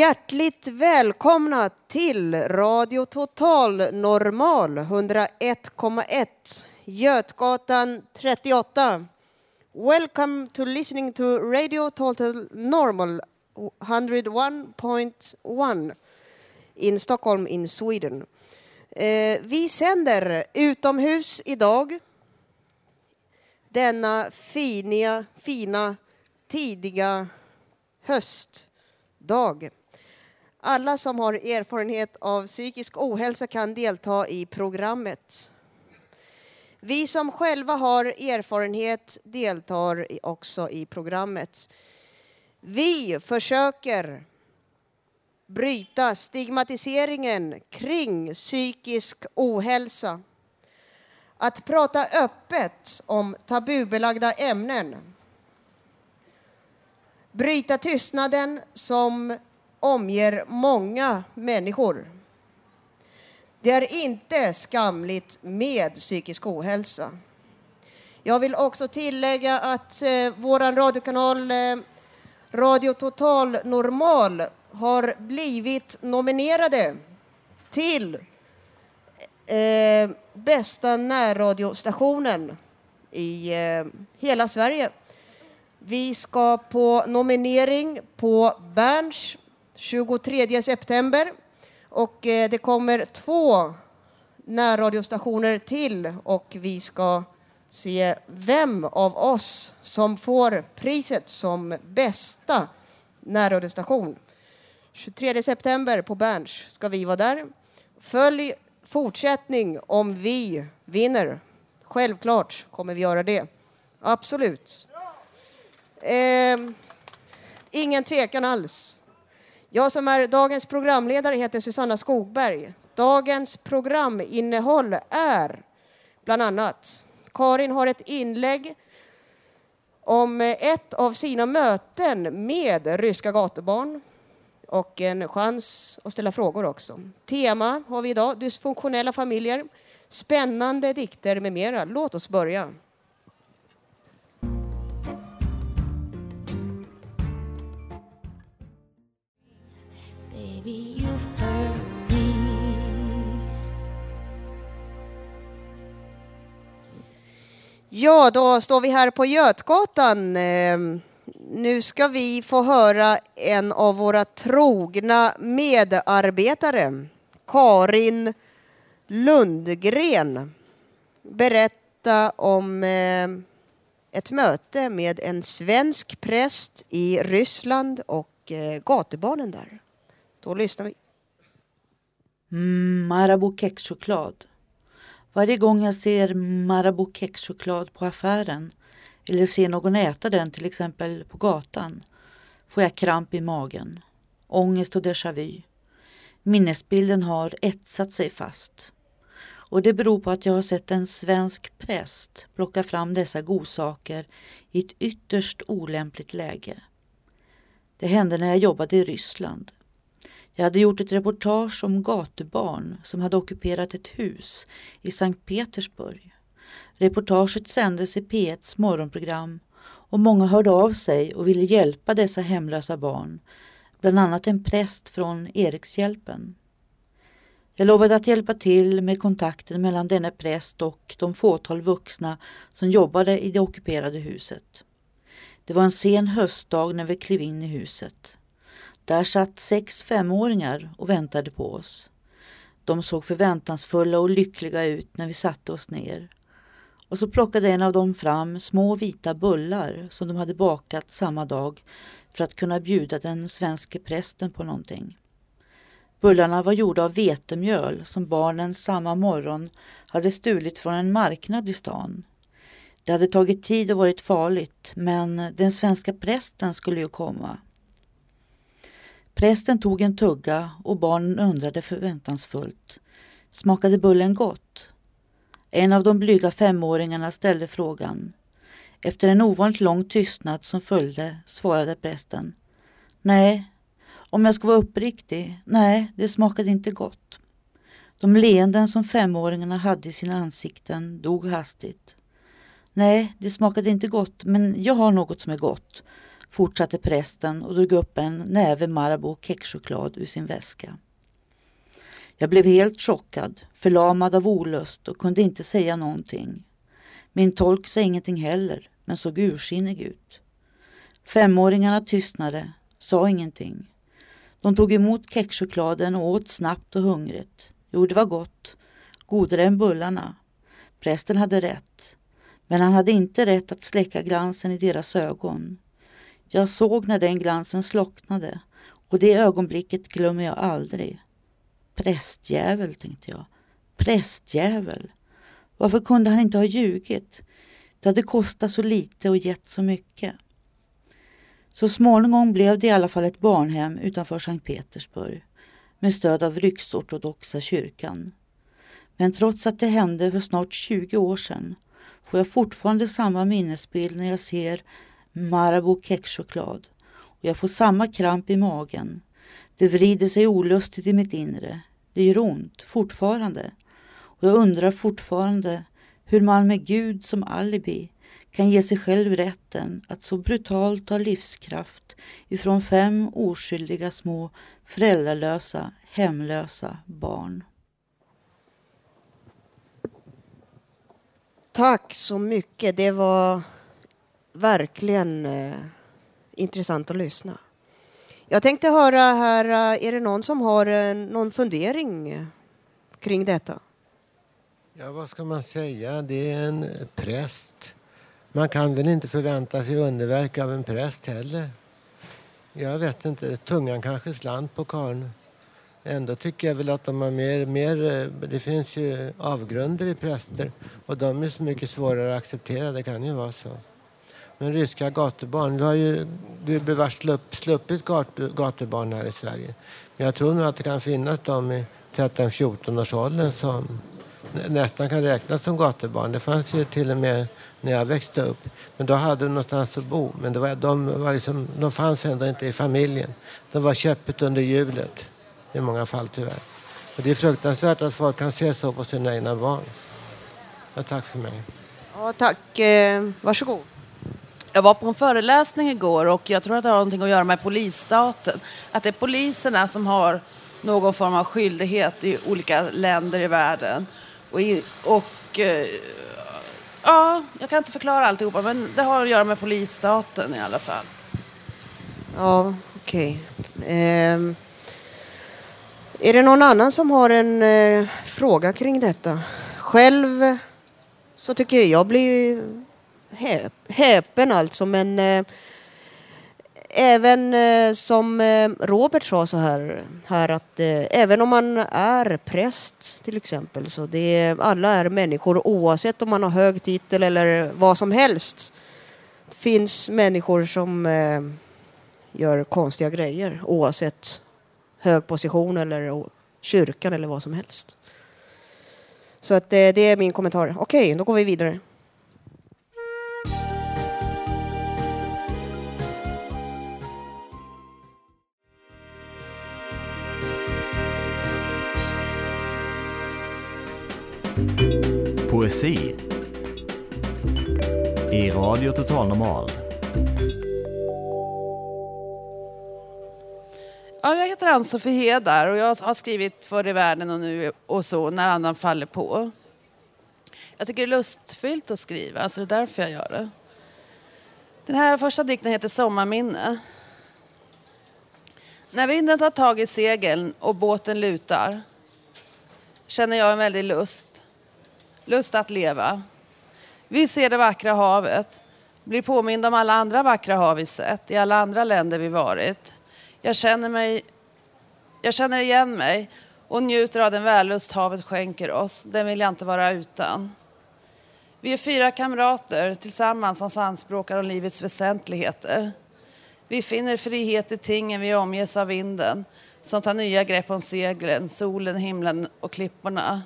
Hjärtligt välkomna till Radio Total Normal 101,1 Götgatan 38. Welcome to listening to Radio Total Normal 101.1 in Stockholm in Sweden. Eh, vi sänder utomhus idag denna fina, fina tidiga höstdag. Alla som har erfarenhet av psykisk ohälsa kan delta i programmet. Vi som själva har erfarenhet deltar också i programmet. Vi försöker bryta stigmatiseringen kring psykisk ohälsa. Att prata öppet om tabubelagda ämnen. Bryta tystnaden som omger många människor. Det är inte skamligt med psykisk ohälsa. Jag vill också tillägga att eh, vår radiokanal eh, Radio Total Normal har blivit nominerade till eh, bästa närradiostationen i eh, hela Sverige. Vi ska på nominering på Berns 23 september och eh, det kommer två närradiostationer till och vi ska se vem av oss som får priset som bästa närradiostation. 23 september på Berns ska vi vara där. Följ fortsättning om vi vinner. Självklart kommer vi göra det. Absolut. Eh, ingen tvekan alls. Jag som är dagens programledare heter Susanna Skogberg. Dagens programinnehåll är bland annat Karin har ett inlägg om ett av sina möten med ryska gatubarn och en chans att ställa frågor också. Tema har vi idag, dysfunktionella familjer, spännande dikter med mera. Låt oss börja. Ja, då står vi här på Götgatan. Ehm, nu ska vi få höra en av våra trogna medarbetare, Karin Lundgren, berätta om ehm, ett möte med en svensk präst i Ryssland och eh, gatubarnen där. Då lyssnar vi. Mm, Marabou kexchoklad. Varje gång jag ser Marabou kexchoklad på affären eller ser någon äta den till exempel på gatan får jag kramp i magen, ångest och déjà vu. Minnesbilden har etsat sig fast. Och det beror på att jag har sett en svensk präst plocka fram dessa godsaker i ett ytterst olämpligt läge. Det hände när jag jobbade i Ryssland. Jag hade gjort ett reportage om gatubarn som hade ockuperat ett hus i Sankt Petersburg. Reportaget sändes i P1s morgonprogram och många hörde av sig och ville hjälpa dessa hemlösa barn, bland annat en präst från Erikshjälpen. Jag lovade att hjälpa till med kontakten mellan denne präst och de fåtal vuxna som jobbade i det ockuperade huset. Det var en sen höstdag när vi klev in i huset. Där satt sex femåringar och väntade på oss. De såg förväntansfulla och lyckliga ut när vi satte oss ner. Och så plockade en av dem fram små vita bullar som de hade bakat samma dag för att kunna bjuda den svenske prästen på någonting. Bullarna var gjorda av vetemjöl som barnen samma morgon hade stulit från en marknad i stan. Det hade tagit tid och varit farligt, men den svenska prästen skulle ju komma. Prästen tog en tugga och barnen undrade förväntansfullt. Smakade bullen gott? En av de blyga femåringarna ställde frågan. Efter en ovanligt lång tystnad som följde svarade prästen. Nej, om jag ska vara uppriktig, nej, det smakade inte gott. De leenden som femåringarna hade i sina ansikten dog hastigt. Nej, det smakade inte gott, men jag har något som är gott, fortsatte prästen och drog upp en näve Marabou kexchoklad ur sin väska. Jag blev helt chockad, förlamad av olust och kunde inte säga någonting. Min tolk sa ingenting heller, men såg ursinnig ut. Femåringarna tystnade, sa ingenting. De tog emot kexchokladen och åt snabbt och hungrigt. Jo, det var gott. Godare än bullarna. Prästen hade rätt. Men han hade inte rätt att släcka glansen i deras ögon. Jag såg när den glansen slocknade och det ögonblicket glömmer jag aldrig. Prästjävel, tänkte jag. Prästjävel. Varför kunde han inte ha ljugit? Det hade kostat så lite och gett så mycket. Så småningom blev det i alla fall ett barnhem utanför Sankt Petersburg med stöd av rycksortodoxa kyrkan. Men trots att det hände för snart 20 år sedan får jag fortfarande samma minnesbild när jag ser Marabou kexchoklad och jag får samma kramp i magen. Det vrider sig olustigt i mitt inre. Det gör ont, fortfarande. Och jag undrar fortfarande hur man med Gud som alibi kan ge sig själv rätten att så brutalt ta livskraft ifrån fem oskyldiga små föräldralösa, hemlösa barn. Tack så mycket. Det var verkligen eh, intressant att lyssna. Jag tänkte höra här, eh, är det någon som har eh, någon fundering kring detta? Ja, vad ska man säga? Det är en präst. Man kan väl inte förvänta sig underverk av en präst heller. Jag vet inte, tungan kanske slant på karln. Ändå tycker jag väl att de har mer, mer... Eh, det finns ju avgrunder i präster och de är så mycket svårare att acceptera. Det kan ju vara så. Men ryska gatubarn, vi har ju gubevars sluppit gatubarn här i Sverige. Men jag tror nog att det kan finnas de i 13-14 års åldern som nästan kan räknas som gatubarn. Det fanns ju till och med när jag växte upp. Men då hade de någonstans att bo. Men det var, de, var liksom, de fanns ändå inte i familjen. De var köpet under hjulet i många fall tyvärr. Och det är fruktansvärt att folk kan se så på sina egna barn. Ja, tack för mig. Ja, tack. Eh, varsågod. Jag var på en föreläsning igår och jag tror att det har någonting att göra med polisstaten. Att det är poliserna som har någon form av skyldighet i olika länder i världen. Och, i, och eh, ja, jag kan inte förklara alltihopa men det har att göra med polisstaten i alla fall. Ja, okej. Okay. Eh, är det någon annan som har en eh, fråga kring detta? Själv så tycker jag, jag blir häp, häpen alltså men eh, även eh, som eh, Robert sa så här, här att eh, även om man är präst till exempel så det alla är människor oavsett om man har hög titel eller vad som helst. Det finns människor som eh, gör konstiga grejer oavsett hög position eller kyrkan eller vad som helst. Så att det, det är min kommentar. Okej, då går vi vidare. Poesi i Radio Total Normal. Ja, jag heter Ann-Sofie Hedar och jag har skrivit Förr i världen och nu och så, När andan faller på. Jag tycker det är lustfyllt att skriva, så det är därför jag gör det. Den här första dikten heter Sommarminne. När vinden tar tag i segeln och båten lutar känner jag en väldig lust. Lust att leva. Vi ser det vackra havet, blir påminda om alla andra vackra hav vi sett i alla andra länder vi varit. Jag känner, mig, jag känner igen mig och njuter av den vällust havet skänker oss. Den vill jag inte vara utan. Vi är fyra kamrater tillsammans som samspråkar om livets väsentligheter. Vi finner frihet i tingen vi omges av vinden som tar nya grepp om seglen, solen, himlen och klipporna.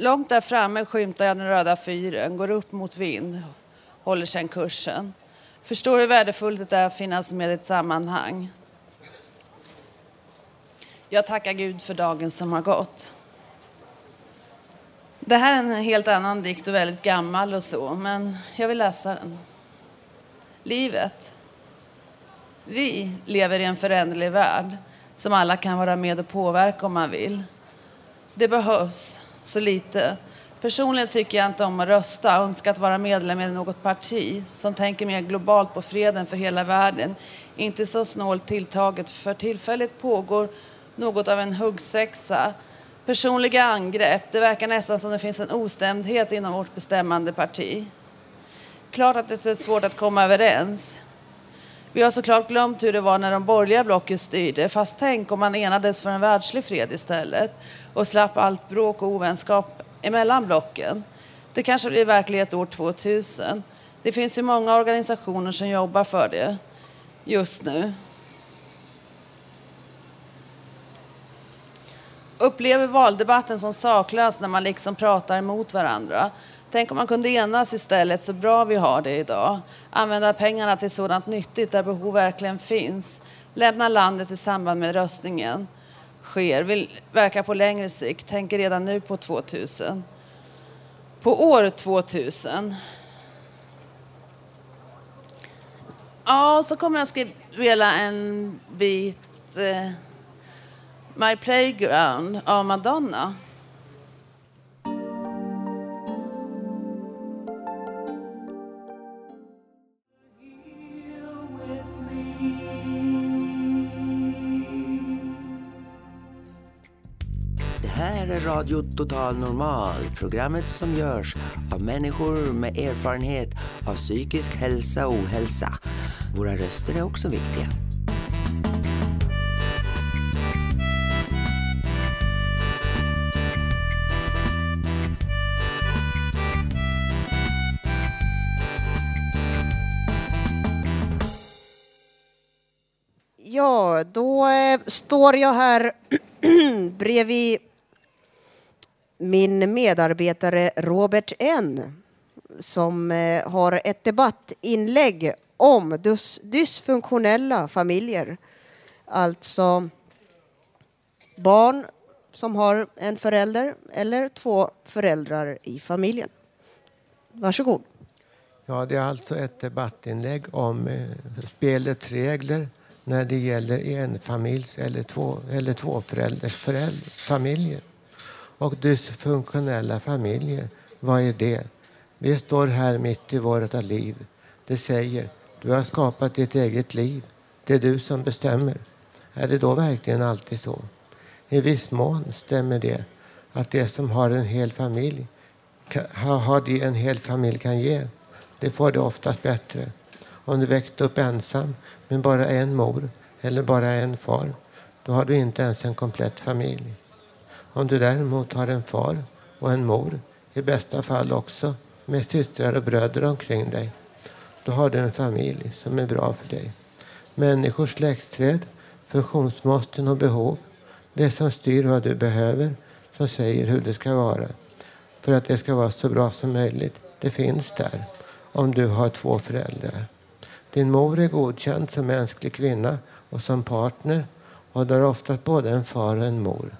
Långt där framme skymtar jag den röda fyren, går upp mot vind, håller sedan kursen. Förstår hur värdefullt det är att finnas med i ett sammanhang. Jag tackar Gud för dagen som har gått. Det här är en helt annan dikt och väldigt gammal och så, men jag vill läsa den. Livet. Vi lever i en föränderlig värld som alla kan vara med och påverka om man vill. Det behövs så lite. Personligen tycker jag inte om att rösta önskar att vara medlem i något parti som tänker mer globalt på freden för hela världen. Inte så snålt tilltaget. För tillfället pågår något av en huggsexa. Personliga angrepp. Det verkar nästan som det finns en ostämdhet inom vårt bestämmande parti. Klart att det är svårt att komma överens. Vi har såklart glömt hur det var när de borgerliga blocken styrde. Fast tänk om man enades för en världslig fred istället och slapp allt bråk och ovänskap emellan blocken. Det kanske blir verklighet år 2000. Det finns ju många organisationer som jobbar för det just nu. Upplever valdebatten som saklös när man liksom pratar emot varandra. Tänk om man kunde enas istället, så bra vi har det idag. Använda pengarna till sådant nyttigt där behov verkligen finns. Lämna landet i samband med röstningen sker. Vill verka på längre sikt, tänker redan nu på 2000. På år 2000. Ja, så kommer jag spela en bit eh, My Playground av Madonna. Här är Radio Total Normal, programmet som görs av människor med erfarenhet av psykisk hälsa och ohälsa. Våra röster är också viktiga. Ja, då eh, står jag här bredvid min medarbetare Robert N som eh, har ett debattinlägg om dys dysfunktionella familjer. Alltså barn som har en förälder eller två föräldrar i familjen. Varsågod. Ja, det är alltså ett debattinlägg om eh, spelets regler när det gäller enfamiljs eller, två, eller tvåförälders föräldrar, familjer. Och dysfunktionella familjer, vad är det? Vi står här mitt i vårt liv. Det säger, du har skapat ditt eget liv. Det är du som bestämmer. Är det då verkligen alltid så? I viss mån stämmer det att det som har en hel familj har det en hel familj kan ge. Det får det oftast bättre. Om du växte upp ensam med bara en mor eller bara en far, då har du inte ens en komplett familj. Om du däremot har en far och en mor, i bästa fall också med systrar och bröder omkring dig, då har du en familj som är bra för dig. Människors släktträd, funktionsmåsten och behov, det som styr vad du behöver, som säger hur det ska vara för att det ska vara så bra som möjligt, det finns där om du har två föräldrar. Din mor är godkänd som mänsklig kvinna och som partner och du har oftast både en far och en mor.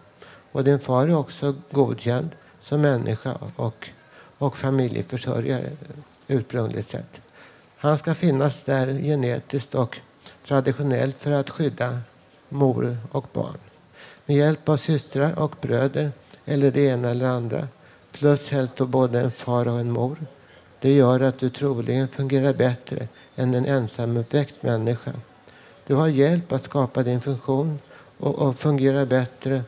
Och din far är också godkänd som människa och, och familjeförsörjare ursprungligt sett. Han ska finnas där genetiskt och traditionellt för att skydda mor och barn. Med hjälp av systrar och bröder eller det ena eller andra plus helst både en far och en mor Det gör att du troligen fungerar bättre än en ensamuppväxt människa. Du har hjälp att skapa din funktion och, och fungera bättre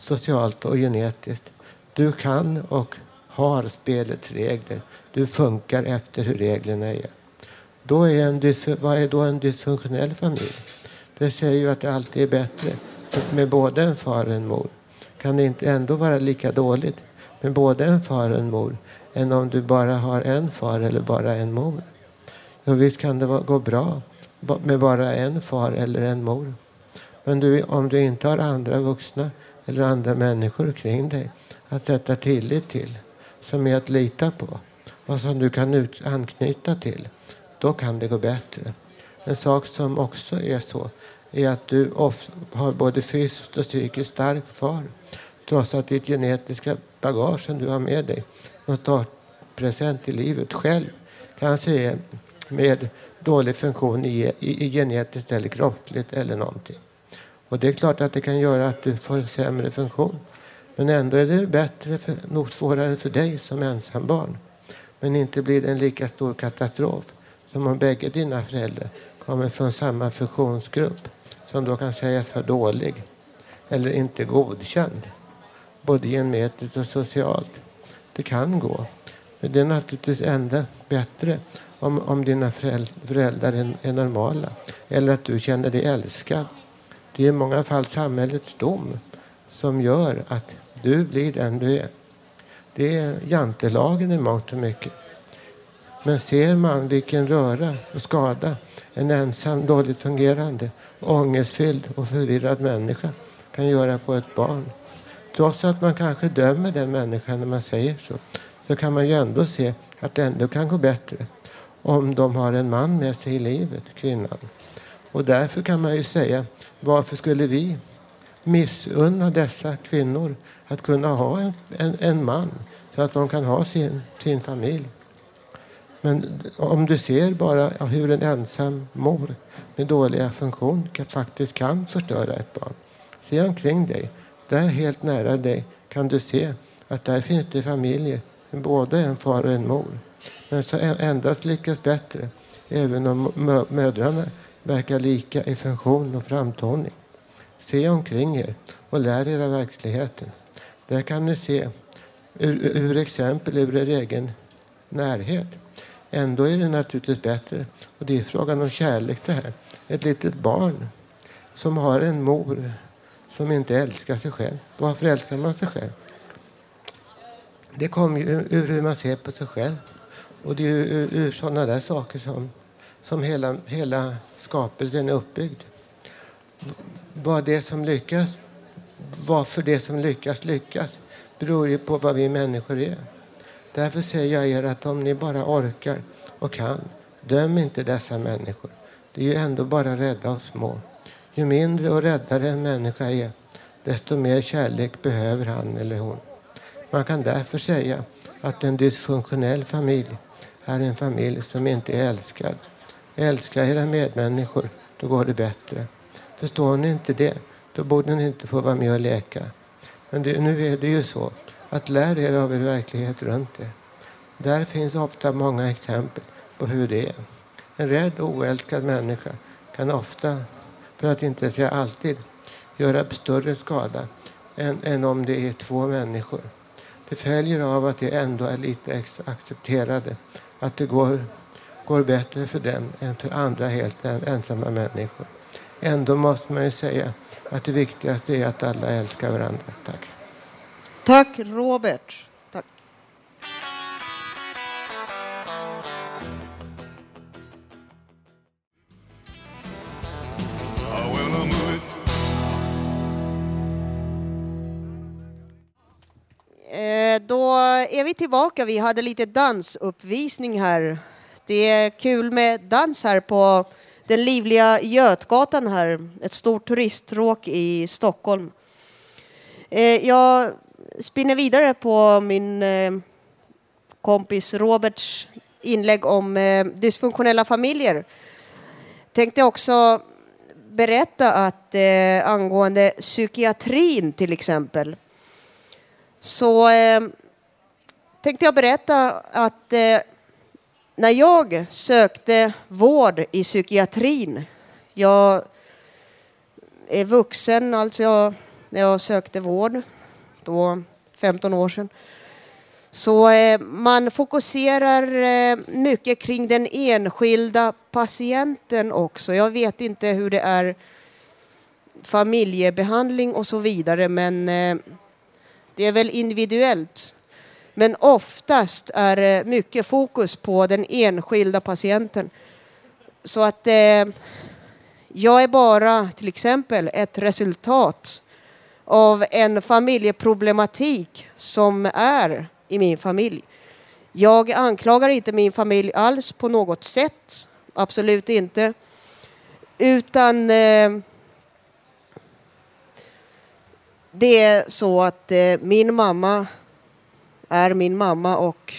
socialt och genetiskt. Du kan och har spelets regler. Du funkar efter hur reglerna är. Då är en vad är då en dysfunktionell familj? Det säger ju att det alltid är bättre med både en far och en mor. Kan det inte ändå vara lika dåligt med både en far och en mor än om du bara har en far eller bara en mor? Jo, visst kan det gå bra med bara en far eller en mor. Men du, om du inte har andra vuxna eller andra människor kring dig att sätta tillit till, som är att lita på och som du kan ut, anknyta till, då kan det gå bättre. En sak som också är så är att du of, har både fysiskt och psykiskt stark far trots att ditt genetiska bagage som du har med dig, någon startpresent i livet själv, kanske är med dålig funktion i, i, i genetiskt eller kroppsligt eller någonting. Och det är klart att det kan göra att du får en sämre funktion. Men ändå är det bättre, för, nog svårare för dig som ensambarn. Men inte blir det en lika stor katastrof som om bägge dina föräldrar kommer från samma funktionsgrupp som då kan sägas vara dålig eller inte godkänd. Både genetiskt och socialt. Det kan gå. Men det är naturligtvis ändå bättre om, om dina föräldrar är, är normala. Eller att du känner dig älskad. Det är i många fall samhällets dom som gör att du blir den du är. Det är jantelagen i mångt och mycket. Men ser man vilken röra och skada en ensam, dåligt fungerande, ångestfylld och förvirrad människa kan göra på ett barn. Trots att man kanske dömer den människan när man säger så, så kan man ju ändå se att det ändå kan gå bättre om de har en man med sig i livet, kvinnan. Och därför kan man ju säga, varför skulle vi missunna dessa kvinnor att kunna ha en, en, en man så att de kan ha sin, sin familj? Men om du ser bara hur en ensam mor med dåliga funktion kan, faktiskt kan förstöra ett barn. Se omkring dig. Där helt nära dig kan du se att där finns det familjer med både en far och en mor. Men så endast lyckas bättre även om mö- mödrarna verkar lika i funktion och framtoning. Se omkring er och lär er av verkligheten. Där kan ni se ur, ur exempel ur er egen närhet. Ändå är det naturligtvis bättre. Och det är frågan om kärlek det här. Ett litet barn som har en mor som inte älskar sig själv. Varför älskar man sig själv? Det kommer ju ur hur man ser på sig själv. Och det är ju ur, ur sådana där saker som, som hela, hela skapelsen är uppbyggd. Vad det som lyckas, varför det som lyckas lyckas beror ju på vad vi människor är. Därför säger jag er att om ni bara orkar och kan, döm inte dessa människor. Det är ju ändå bara rädda och små. Ju mindre och räddare en människa är, desto mer kärlek behöver han eller hon. Man kan därför säga att en dysfunktionell familj är en familj som inte är älskad. Älska era medmänniskor, då går det bättre. Förstår ni inte det, då borde ni inte få vara med och leka. Men det, nu är det ju så att lär er av er verklighet runt er. Där finns ofta många exempel på hur det är. En rädd och oälskad människa kan ofta, för att inte säga alltid, göra större skada än, än om det är två människor. Det följer av att de ändå är lite accepterade. Att det går, går bättre för dem än för andra helt ensamma människor. Ändå måste man ju säga att det viktigaste är att alla älskar varandra. Tack. Tack Robert. Tack. Eh, då är vi tillbaka. Vi hade lite dansuppvisning här. Det är kul med dans här på den livliga Götgatan här, ett stort turiststråk i Stockholm. Eh, jag spinner vidare på min eh, kompis Roberts inlägg om eh, dysfunktionella familjer. Tänkte också berätta att angående psykiatrin till exempel så tänkte jag berätta att när jag sökte vård i psykiatrin, jag är vuxen, alltså jag, när jag sökte vård, då 15 år sedan, så eh, man fokuserar eh, mycket kring den enskilda patienten också. Jag vet inte hur det är familjebehandling och så vidare, men eh, det är väl individuellt. Men oftast är det mycket fokus på den enskilda patienten. Så att eh, jag är bara till exempel ett resultat av en familjeproblematik som är i min familj. Jag anklagar inte min familj alls på något sätt. Absolut inte. Utan eh, det är så att eh, min mamma är min mamma och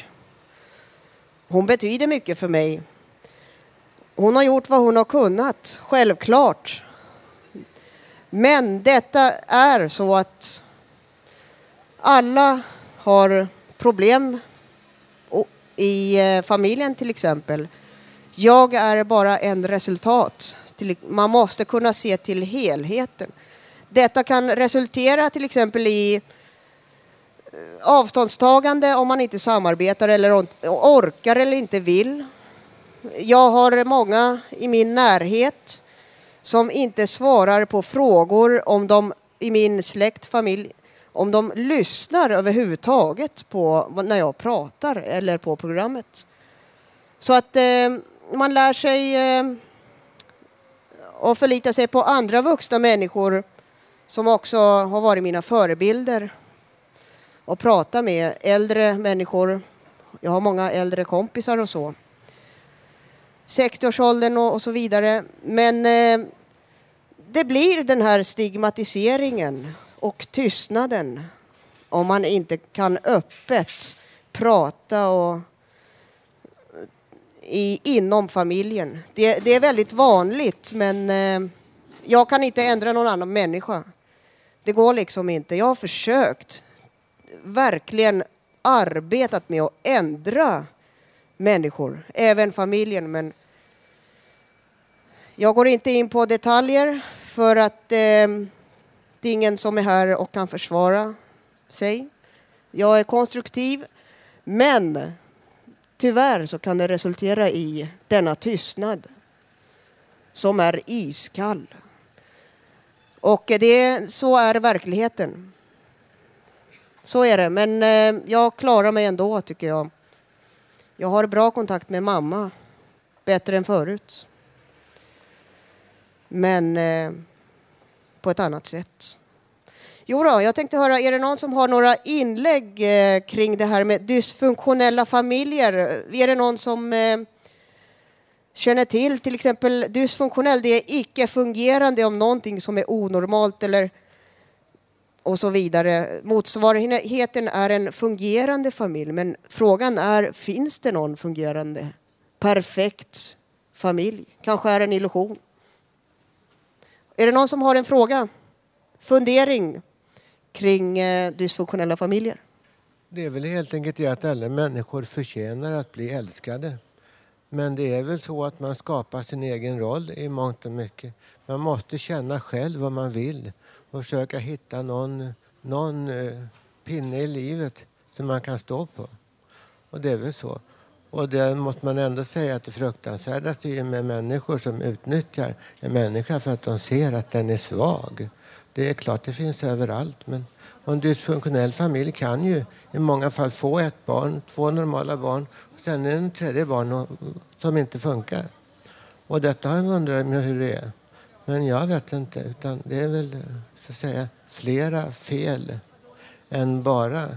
hon betyder mycket för mig. Hon har gjort vad hon har kunnat, självklart. Men detta är så att alla har problem i eh, familjen till exempel. Jag är bara en resultat. Man måste kunna se till helheten. Detta kan resultera till exempel i Eh, avståndstagande om man inte samarbetar eller orkar eller inte vill. Jag har många i min närhet som inte svarar på frågor om de i min släkt, familj, om de lyssnar överhuvudtaget på när jag pratar eller på programmet. Så att eh, man lär sig eh, att förlita sig på andra vuxna människor som också har varit mina förebilder och prata med äldre människor. Jag har många äldre kompisar och så. 60-årsåldern och, och, så vidare. Men eh, det blir den här stigmatiseringen och tystnaden om man inte kan öppet prata och i, inom familjen. Det, det är väldigt vanligt men eh, jag kan inte ändra någon annan människa. Det går liksom inte. Jag har försökt verkligen arbetat med att ändra människor, även familjen. Men jag går inte in på detaljer för att eh, det är ingen som är här och kan försvara sig. Jag är konstruktiv, men tyvärr så kan det resultera i denna tystnad som är iskall. Och det, så är verkligheten. Så är det, men eh, jag klarar mig ändå tycker jag. Jag har bra kontakt med mamma, bättre än förut. Men eh, på ett annat sätt. Jo då, jag tänkte höra, är det någon som har några inlägg eh, kring det här med dysfunktionella familjer? Är det någon som eh, känner till till exempel dysfunktionell, det är icke-fungerande om någonting som är onormalt eller och så vidare. Motsvarigheten är en fungerande familj, men frågan är, finns det någon fungerande, perfekt familj? Kanske är det en illusion. Är det någon som har en fråga, fundering kring eh, dysfunktionella familjer? Det är väl helt enkelt det att alla människor förtjänar att bli älskade. Men det är väl så att man skapar sin egen roll i mångt och mycket. Man måste känna själv vad man vill och försöka hitta någon, någon eh, pinne i livet som man kan stå på. Och det är väl så. Och det måste man ändå säga att det fruktansvärdaste är med människor som utnyttjar en människa för att de ser att den är svag. Det är klart det finns överallt men en dysfunktionell familj kan ju i många fall få ett barn, två normala barn och sen är det en tredje barn som inte funkar. Och detta har jag undrat hur det är. Men jag vet inte, utan det är väl så att säga flera fel än bara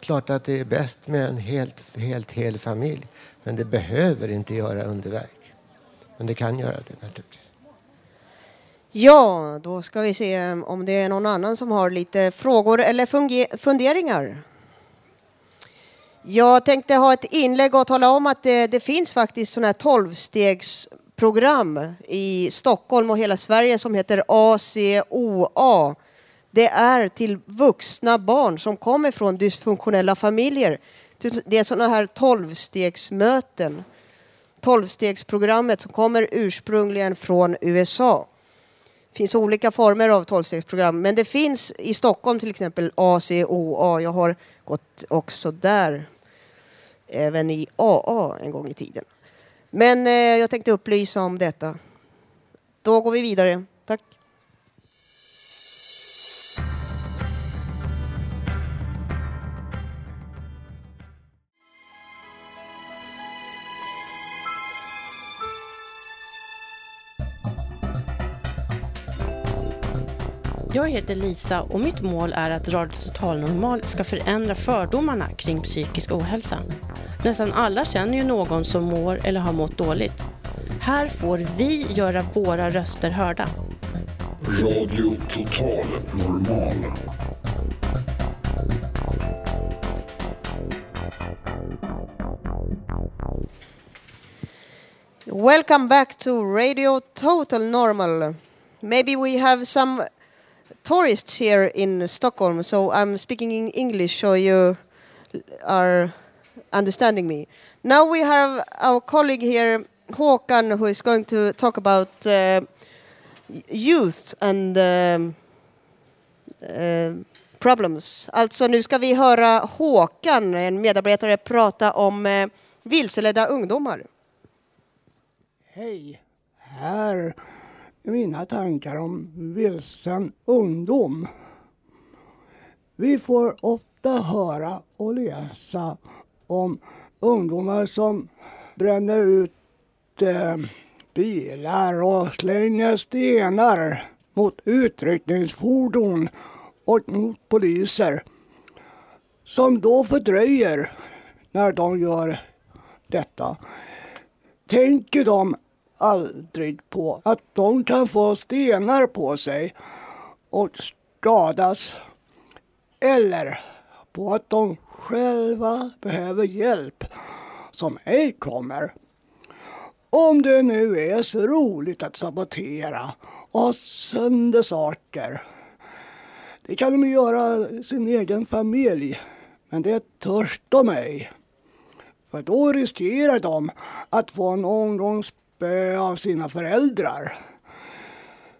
klart att det är bäst med en helt, helt hel familj. Men det behöver inte göra underverk. Men det kan göra det naturligtvis. Ja, då ska vi se om det är någon annan som har lite frågor eller funderingar. Jag tänkte ha ett inlägg och tala om att det, det finns faktiskt sådana här tolvstegs program i Stockholm och hela Sverige som heter ACOA det är till vuxna barn som kommer från dysfunktionella familjer. Det är sådana här tolvstegsmöten tolvstegsprogrammet som kommer ursprungligen från USA. Det finns olika former av tolvstegsprogram, men det finns i Stockholm till exempel ACOA. Jag har gått också där, även i AA en gång i tiden. Men eh, jag tänkte upplysa om detta. Då går vi vidare. Tack. Jag heter Lisa och mitt mål är att Radio Total Normal ska förändra fördomarna kring psykisk ohälsa. Nästan alla känner ju någon som mår eller har mått dåligt. Här får vi göra våra röster hörda. Radio Total Normal. Welcome back to Radio Total Normal. Maybe we have some tourists here in Stockholm, so I'm speaking in English so you are understanding me. Now we have our colleague here, Håkan, who is going to talk about uh, youth and um, uh, problems. Alltså nu ska vi höra Håkan, en medarbetare, prata om uh, vilseledda ungdomar. Hej! Här mina tankar om vilsen ungdom. Vi får ofta höra och läsa om ungdomar som bränner ut eh, bilar och slänger stenar mot utryckningsfordon och mot poliser som då fördröjer när de gör detta. Tänker de aldrig på att de kan få stenar på sig och skadas eller på att de själva behöver hjälp som ej kommer. Om det nu är så roligt att sabotera och ha sönder saker. Det kan de göra sin egen familj, men det törs de ej. För då riskerar de att få en omgångs Eh, av sina föräldrar.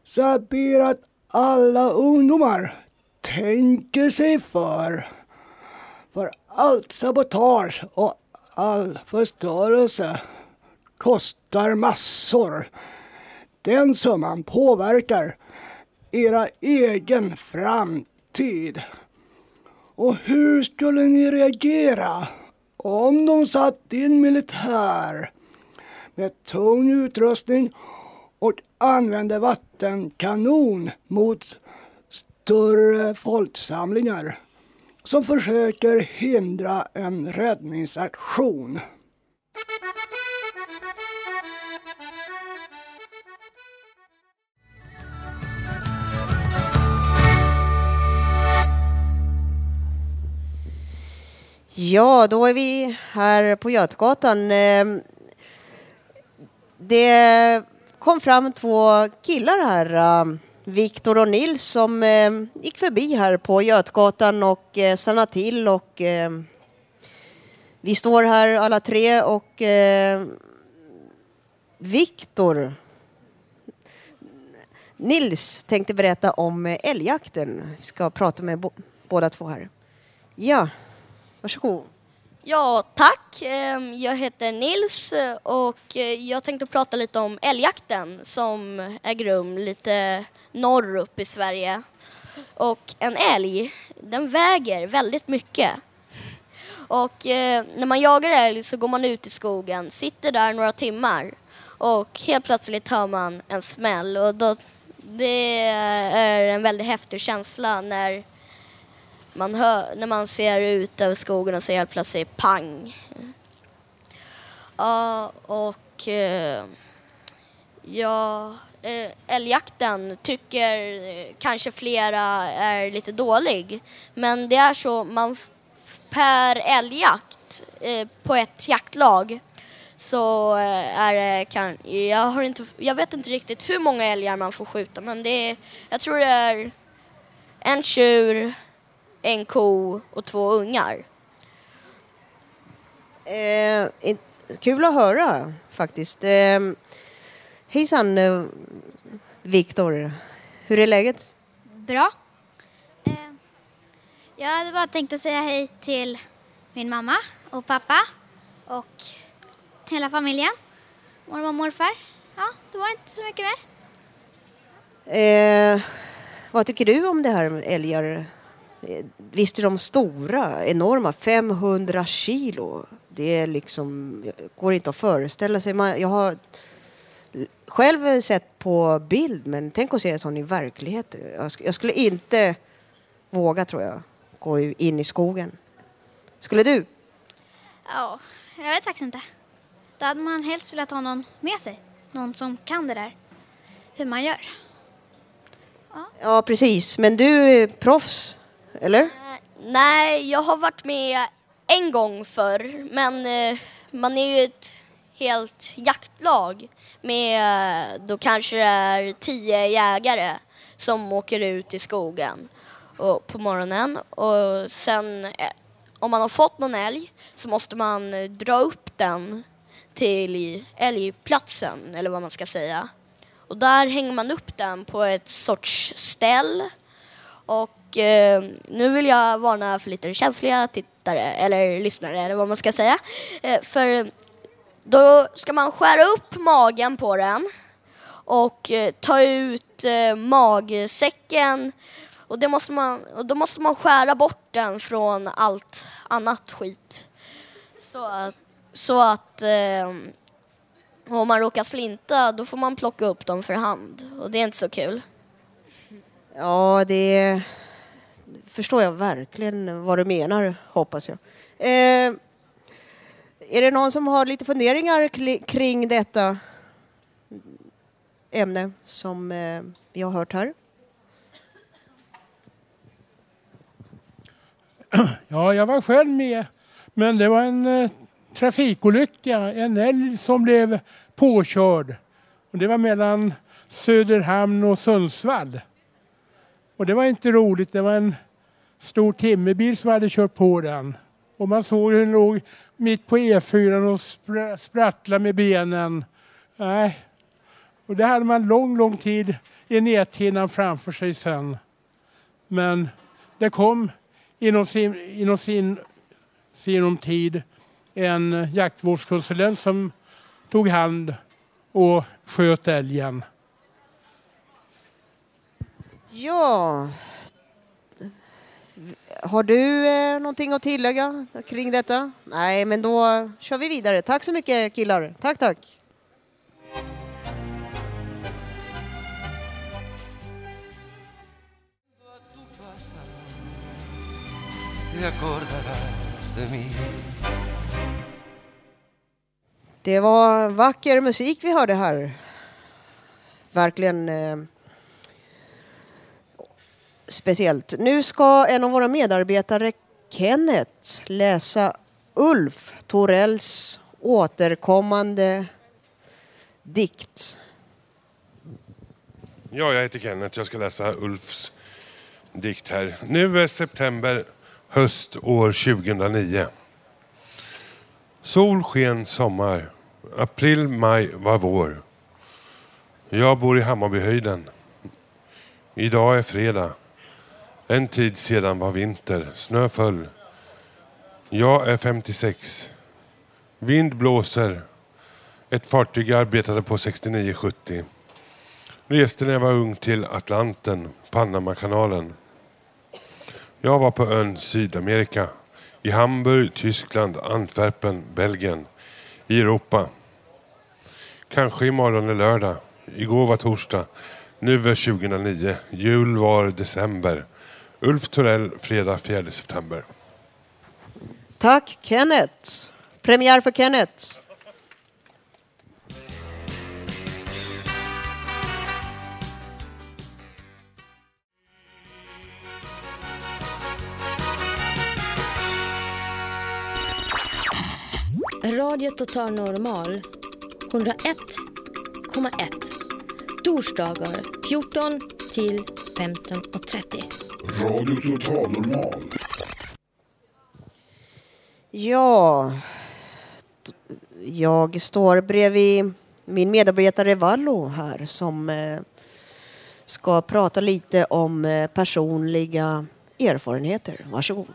Så jag ber att alla ungdomar tänker sig för. För allt sabotage och all förstörelse kostar massor. Den summan påverkar era egen framtid. Och hur skulle ni reagera om de satt in militär med tung utrustning och använde vattenkanon mot större folksamlingar som försöker hindra en räddningsaktion. Ja, då är vi här på Götgatan. Ehm, det kom fram två killar här, eh, Viktor och Nils, som um, gick förbi här på Götgatan och uh, stannade till. Och, um, vi står här alla tre och uh, Viktor Nils tänkte berätta om uh, älgjakten. Vi ska prata med båda två här. Ja, varsågod. Ja, tack. Ehm, jag heter Nils eh, och eh, jag tänkte prata lite om älgjakten som äger rum lite norr upp i Sverige. Och en älg, den väger väldigt mycket. Och eh, när man jagar älg så går man ut i skogen, sitter där några timmar och helt plötsligt hör man en smäll och då, det är en väldigt häftig känsla när man, hör, när man ser ut över skogen och ser helt plötsligt pang. Ja, och eh, ja, eh, älgjakten tycker kanske flera är lite dålig. Men det är så, man per älgjakt eh, på ett jaktlag så är det kan, jag, har inte, jag vet inte riktigt hur många älgar man får skjuta men det är, jag tror det är en tjur, en ko och två ungar. Eh, kul att höra faktiskt. Eh, hejsan eh, Viktor. Hur är läget? Bra. Eh, jag hade bara tänkt att säga hej till min mamma och pappa och hela familjen. Mormor och morfar. Ja, det var inte så mycket mer. Eh, vad tycker du om det här med älgar? Eh, Visst är de stora, enorma, 500 kilo. Det är liksom, går inte att föreställa sig. Man, jag har själv sett på bild, men tänk att se en sån i verklighet. Jag, jag skulle inte våga, tror jag, gå in i skogen. Skulle du? Ja, jag vet faktiskt inte. Då hade man helst velat ha någon med sig. Någon som kan det där. Hur man gör. Ja, precis. Men du är proffs, eller? Eh, nej, jag har varit med en gång förr, men eh, man är ju ett helt jaktlag med eh, då kanske det är tio jägare som åker ut i skogen och, på morgonen och sen om man har fått någon älg så måste man dra upp den till älgplatsen eller vad man ska säga. Och där hänger man upp den på ett sorts ställ och eh, nu vill jag varna för lite känsliga tittare, eller lyssnare, eller vad man ska säga. Eh, för då ska man skära upp magen på den och eh, ta ut eh, magsäcken. Och, det måste man, och då måste man skära bort den från allt annat skit. Så att, så att eh, om man råkar slinta då får man plocka upp dem för hand och det är inte så kul. Ja, det förstår jag verkligen vad du menar, hoppas jag. Eh, är det någon som har lite funderingar kring detta ämne som eh, vi har hört här? Ja, jag var själv med. Men det var en eh, trafikolycka. En älg som blev påkörd. Och det var mellan Söderhamn och Sundsvall. Och det var inte roligt. Det var en stor timmerbil som hade kört på den. Och man såg hur den låg mitt på E4 och spr- sprattlade med benen. Nej. Och det hade man lång, lång tid i näthinnan framför sig sen. Men det kom inom sin, inom sin sinom tid en jaktvårdskonsulent som tog hand och sköt älgen. Ja. Har du eh, någonting att tillägga kring detta? Nej, men då kör vi vidare. Tack så mycket killar. Tack, tack. Det var vacker musik vi hörde här. Verkligen eh, speciellt. Nu ska en av våra medarbetare, Kenneth, läsa Ulf Torells återkommande dikt. Ja, jag heter Kenneth. Jag ska läsa Ulfs dikt här. Nu är september, höst år 2009. Sol, sken, sommar. April, maj var vår. Jag bor i Hammarbyhöjden. Idag är fredag. En tid sedan var vinter. Snö föll. Jag är 56. Vind blåser. Ett fartyg jag arbetade på 69-70. Reste när jag var ung till Atlanten, Panamakanalen. Jag var på ön Sydamerika. I Hamburg, Tyskland, Antwerpen, Belgien. I Europa. Kanske imorgon är lördag. Igår var torsdag. Nu är 2009. Jul var december. Ulf Torell, fredag 4 september. Tack Kenneth. Premiär för Kenneth. Radio Total Normal 101,1 Torsdagar 14 till 15.30 Radio Total Normal. Ja, Jag står bredvid min medarbetare Vallo här som eh, ska prata lite om eh, personliga erfarenheter. Varsågod.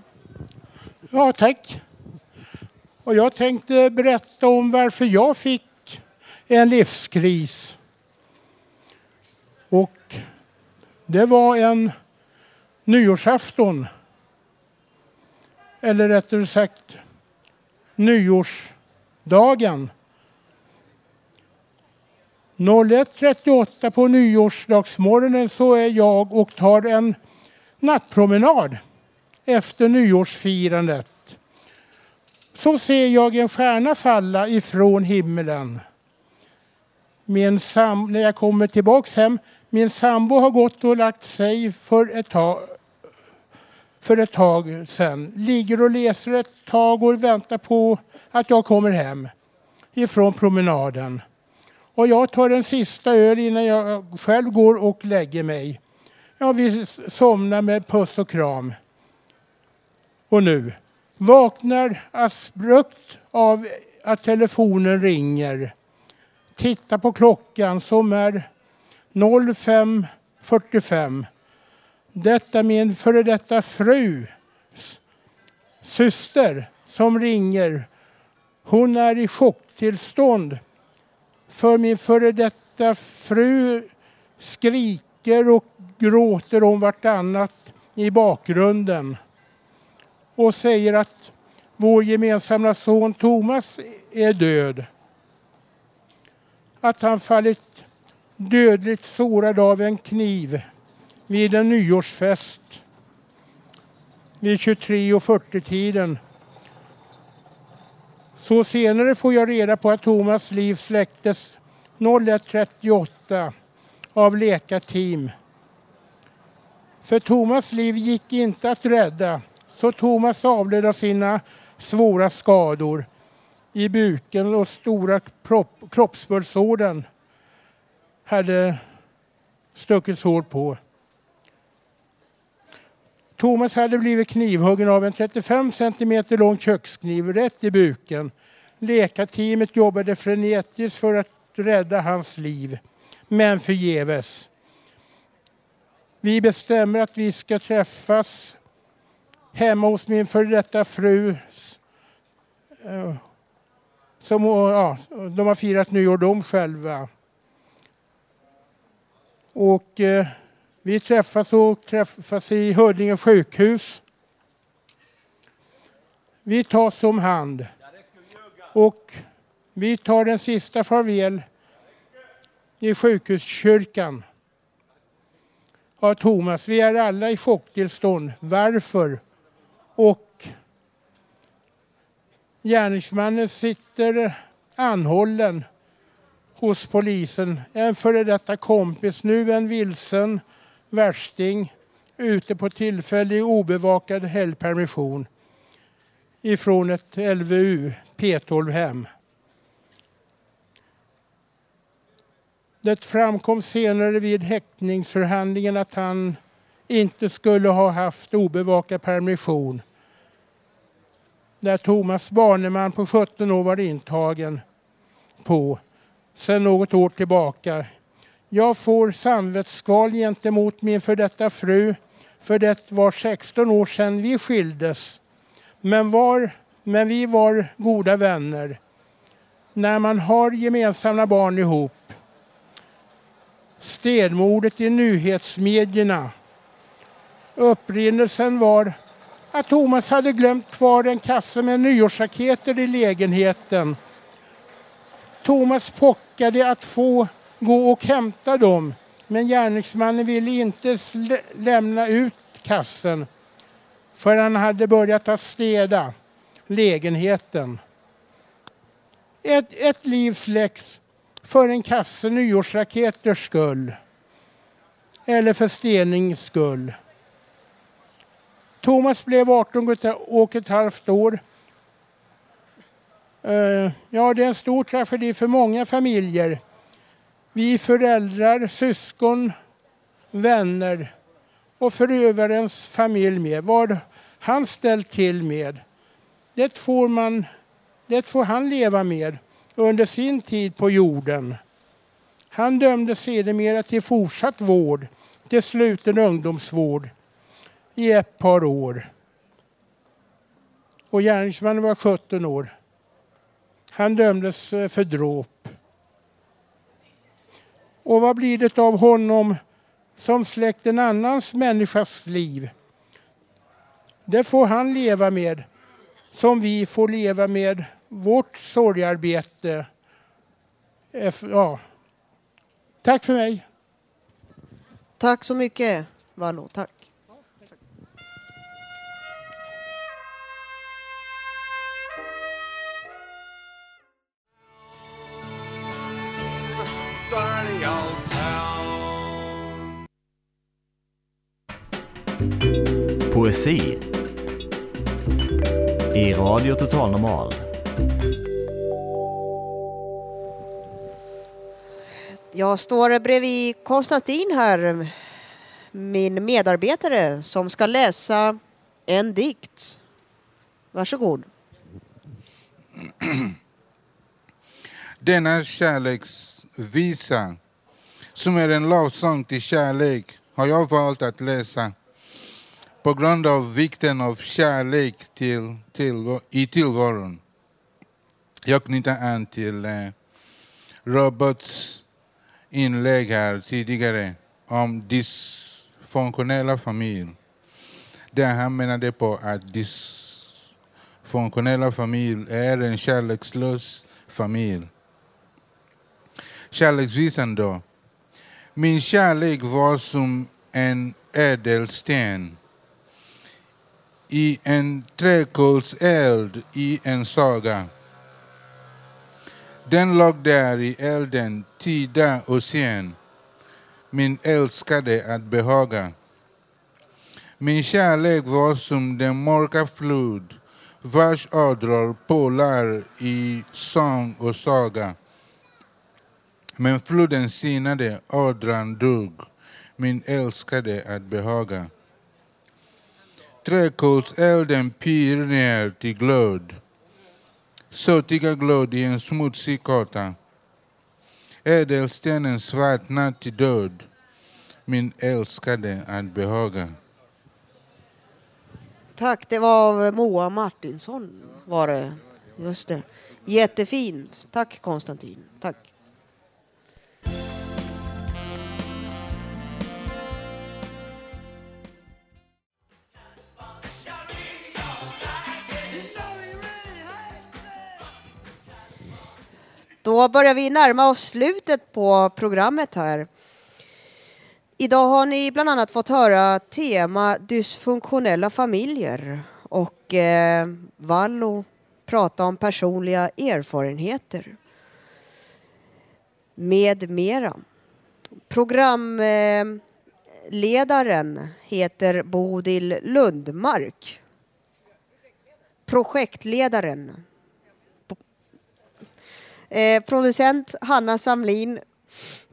Ja, tack. Och jag tänkte berätta om varför jag fick en livskris. Och det var en nyårsafton. Eller rättare sagt nyårsdagen. 01.38 på nyårsdagsmorgonen så är jag och tar en nattpromenad efter nyårsfirandet. Så ser jag en stjärna falla ifrån himmelen. Min sam när jag kommer tillbaks hem, min sambo har gått och lagt sig för ett tag, för ett tag sedan. Ligger och läser ett tag och väntar på att jag kommer hem ifrån promenaden. Och jag tar en sista öl innan jag själv går och lägger mig. Ja, vi somnar med puss och kram. Och nu vaknar asbrukt av att telefonen ringer. Tittar på klockan som är 05.45. Detta min före detta frus syster som ringer. Hon är i chocktillstånd för min före detta fru skriker och gråter om vartannat i bakgrunden och säger att vår gemensamma son Thomas är död. Att han fallit dödligt sårad av en kniv vid en nyårsfest vid 23.40-tiden. Så senare får jag reda på att Thomas liv släcktes 01.38 av läkarteam. För Thomas liv gick inte att rädda så Thomas avled av sina svåra skador i buken och stora kroppspulsådern hade stuckits hål på. Thomas hade blivit knivhuggen av en 35 cm lång kökskniv rätt i buken. Läkarteamet jobbade frenetiskt för att rädda hans liv, men förgäves. Vi bestämmer att vi ska träffas hemma hos min före detta fru. Eh, som, ja, de har firat nyår de själva. Och eh, vi träffas och träffas i Huddinge sjukhus. Vi tas om hand. Och vi tar den sista farväl i sjukhuskyrkan av Thomas. Vi är alla i chocktillstånd. Varför? Och gärningsmannen sitter anhållen hos polisen. En före detta kompis, nu en vilsen värsting ute på tillfällig obevakad helgpermission ifrån ett LVU P12-hem. Det framkom senare vid häktningsförhandlingen att han inte skulle ha haft obevakad permission. Där Thomas Barneman på 17 år var intagen på sedan något år tillbaka. Jag får samvetskval gentemot min för detta fru för det var 16 år sedan vi skildes. Men, var, men vi var goda vänner. När man har gemensamma barn ihop. Stenmordet i nyhetsmedierna. Upprinnelsen var att Thomas hade glömt kvar en kasse med nyårsraketer i lägenheten. Thomas pockade att få gå och hämta dem men gärningsmannen ville inte lämna ut kassen för han hade börjat att städa lägenheten. Ett, ett liv släcks för en kasse nyårsraketers skull. Eller för stenings skull. Thomas blev 18 och ett halvt år. Eh, ja, det är en stor tragedi för många familjer. Vi föräldrar, syskon, vänner och förövarens familj med. Vad han ställt till med, det får, man, det får han leva med under sin tid på jorden. Han dömdes sedermera till fortsatt vård, till sluten ungdomsvård i ett par år. Och gärningsmannen var 17 år. Han dömdes eh, för dråp. Och vad blir det av honom som släckt en annans människas liv? Det får han leva med, som vi får leva med vårt sorgarbete. Ja. Tack för mig. Tack så mycket, Vallo. Tack. Poesi i Radio Total Normal. Jag står bredvid Konstantin här, min medarbetare, som ska läsa en dikt. Varsågod. Denna kärleksvisa, som är en lovsång till kärlek, har jag valt att läsa på grund av vikten av kärlek till, till, i tillvaron. Jag knyter an till eh, Roberts inlägg här tidigare om dysfunktionella familj. Där han menade på att dysfunktionella familj är en kärlekslös familj. Kärleksvisan då. Min kärlek var som en ädelsten i en träkolseld i en saga. Den låg där i elden tida och sen, min älskade att behaga. Min kärlek var som den mörka flod vars ådror pålar i sång och saga. Men floden sinade, ådran dog, min älskade att behaga. Träkolselden pyr ner till glöd, sottiga glöd i en smutsig kåta. Ädelstenen svartnar till död, min älskade att behaga. Tack, det var av Moa Martinsson var det. Just det. Jättefint. Tack Konstantin. Tack. Då börjar vi närma oss slutet på programmet här. Idag har ni bland annat fått höra tema dysfunktionella familjer och eh, Vallo prata om personliga erfarenheter med mera. Programledaren heter Bodil Lundmark. Projektledaren Eh, producent Hanna Samlin.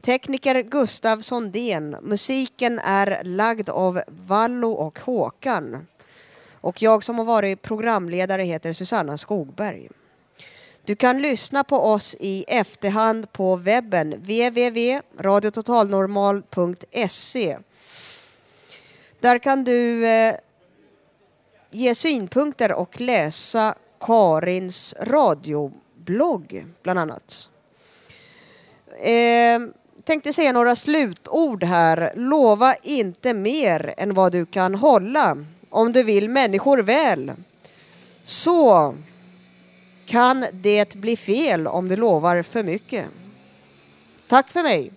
Tekniker Gustav Sondén. Musiken är lagd av Vallo och Håkan. Och jag som har varit programledare heter Susanna Skogberg. Du kan lyssna på oss i efterhand på webben www.radiototalnormal.se. Där kan du eh, ge synpunkter och läsa Karins blogg bland annat. Eh, tänkte säga några slutord här. Lova inte mer än vad du kan hålla om du vill människor väl. Så kan det bli fel om du lovar för mycket. Tack för mig.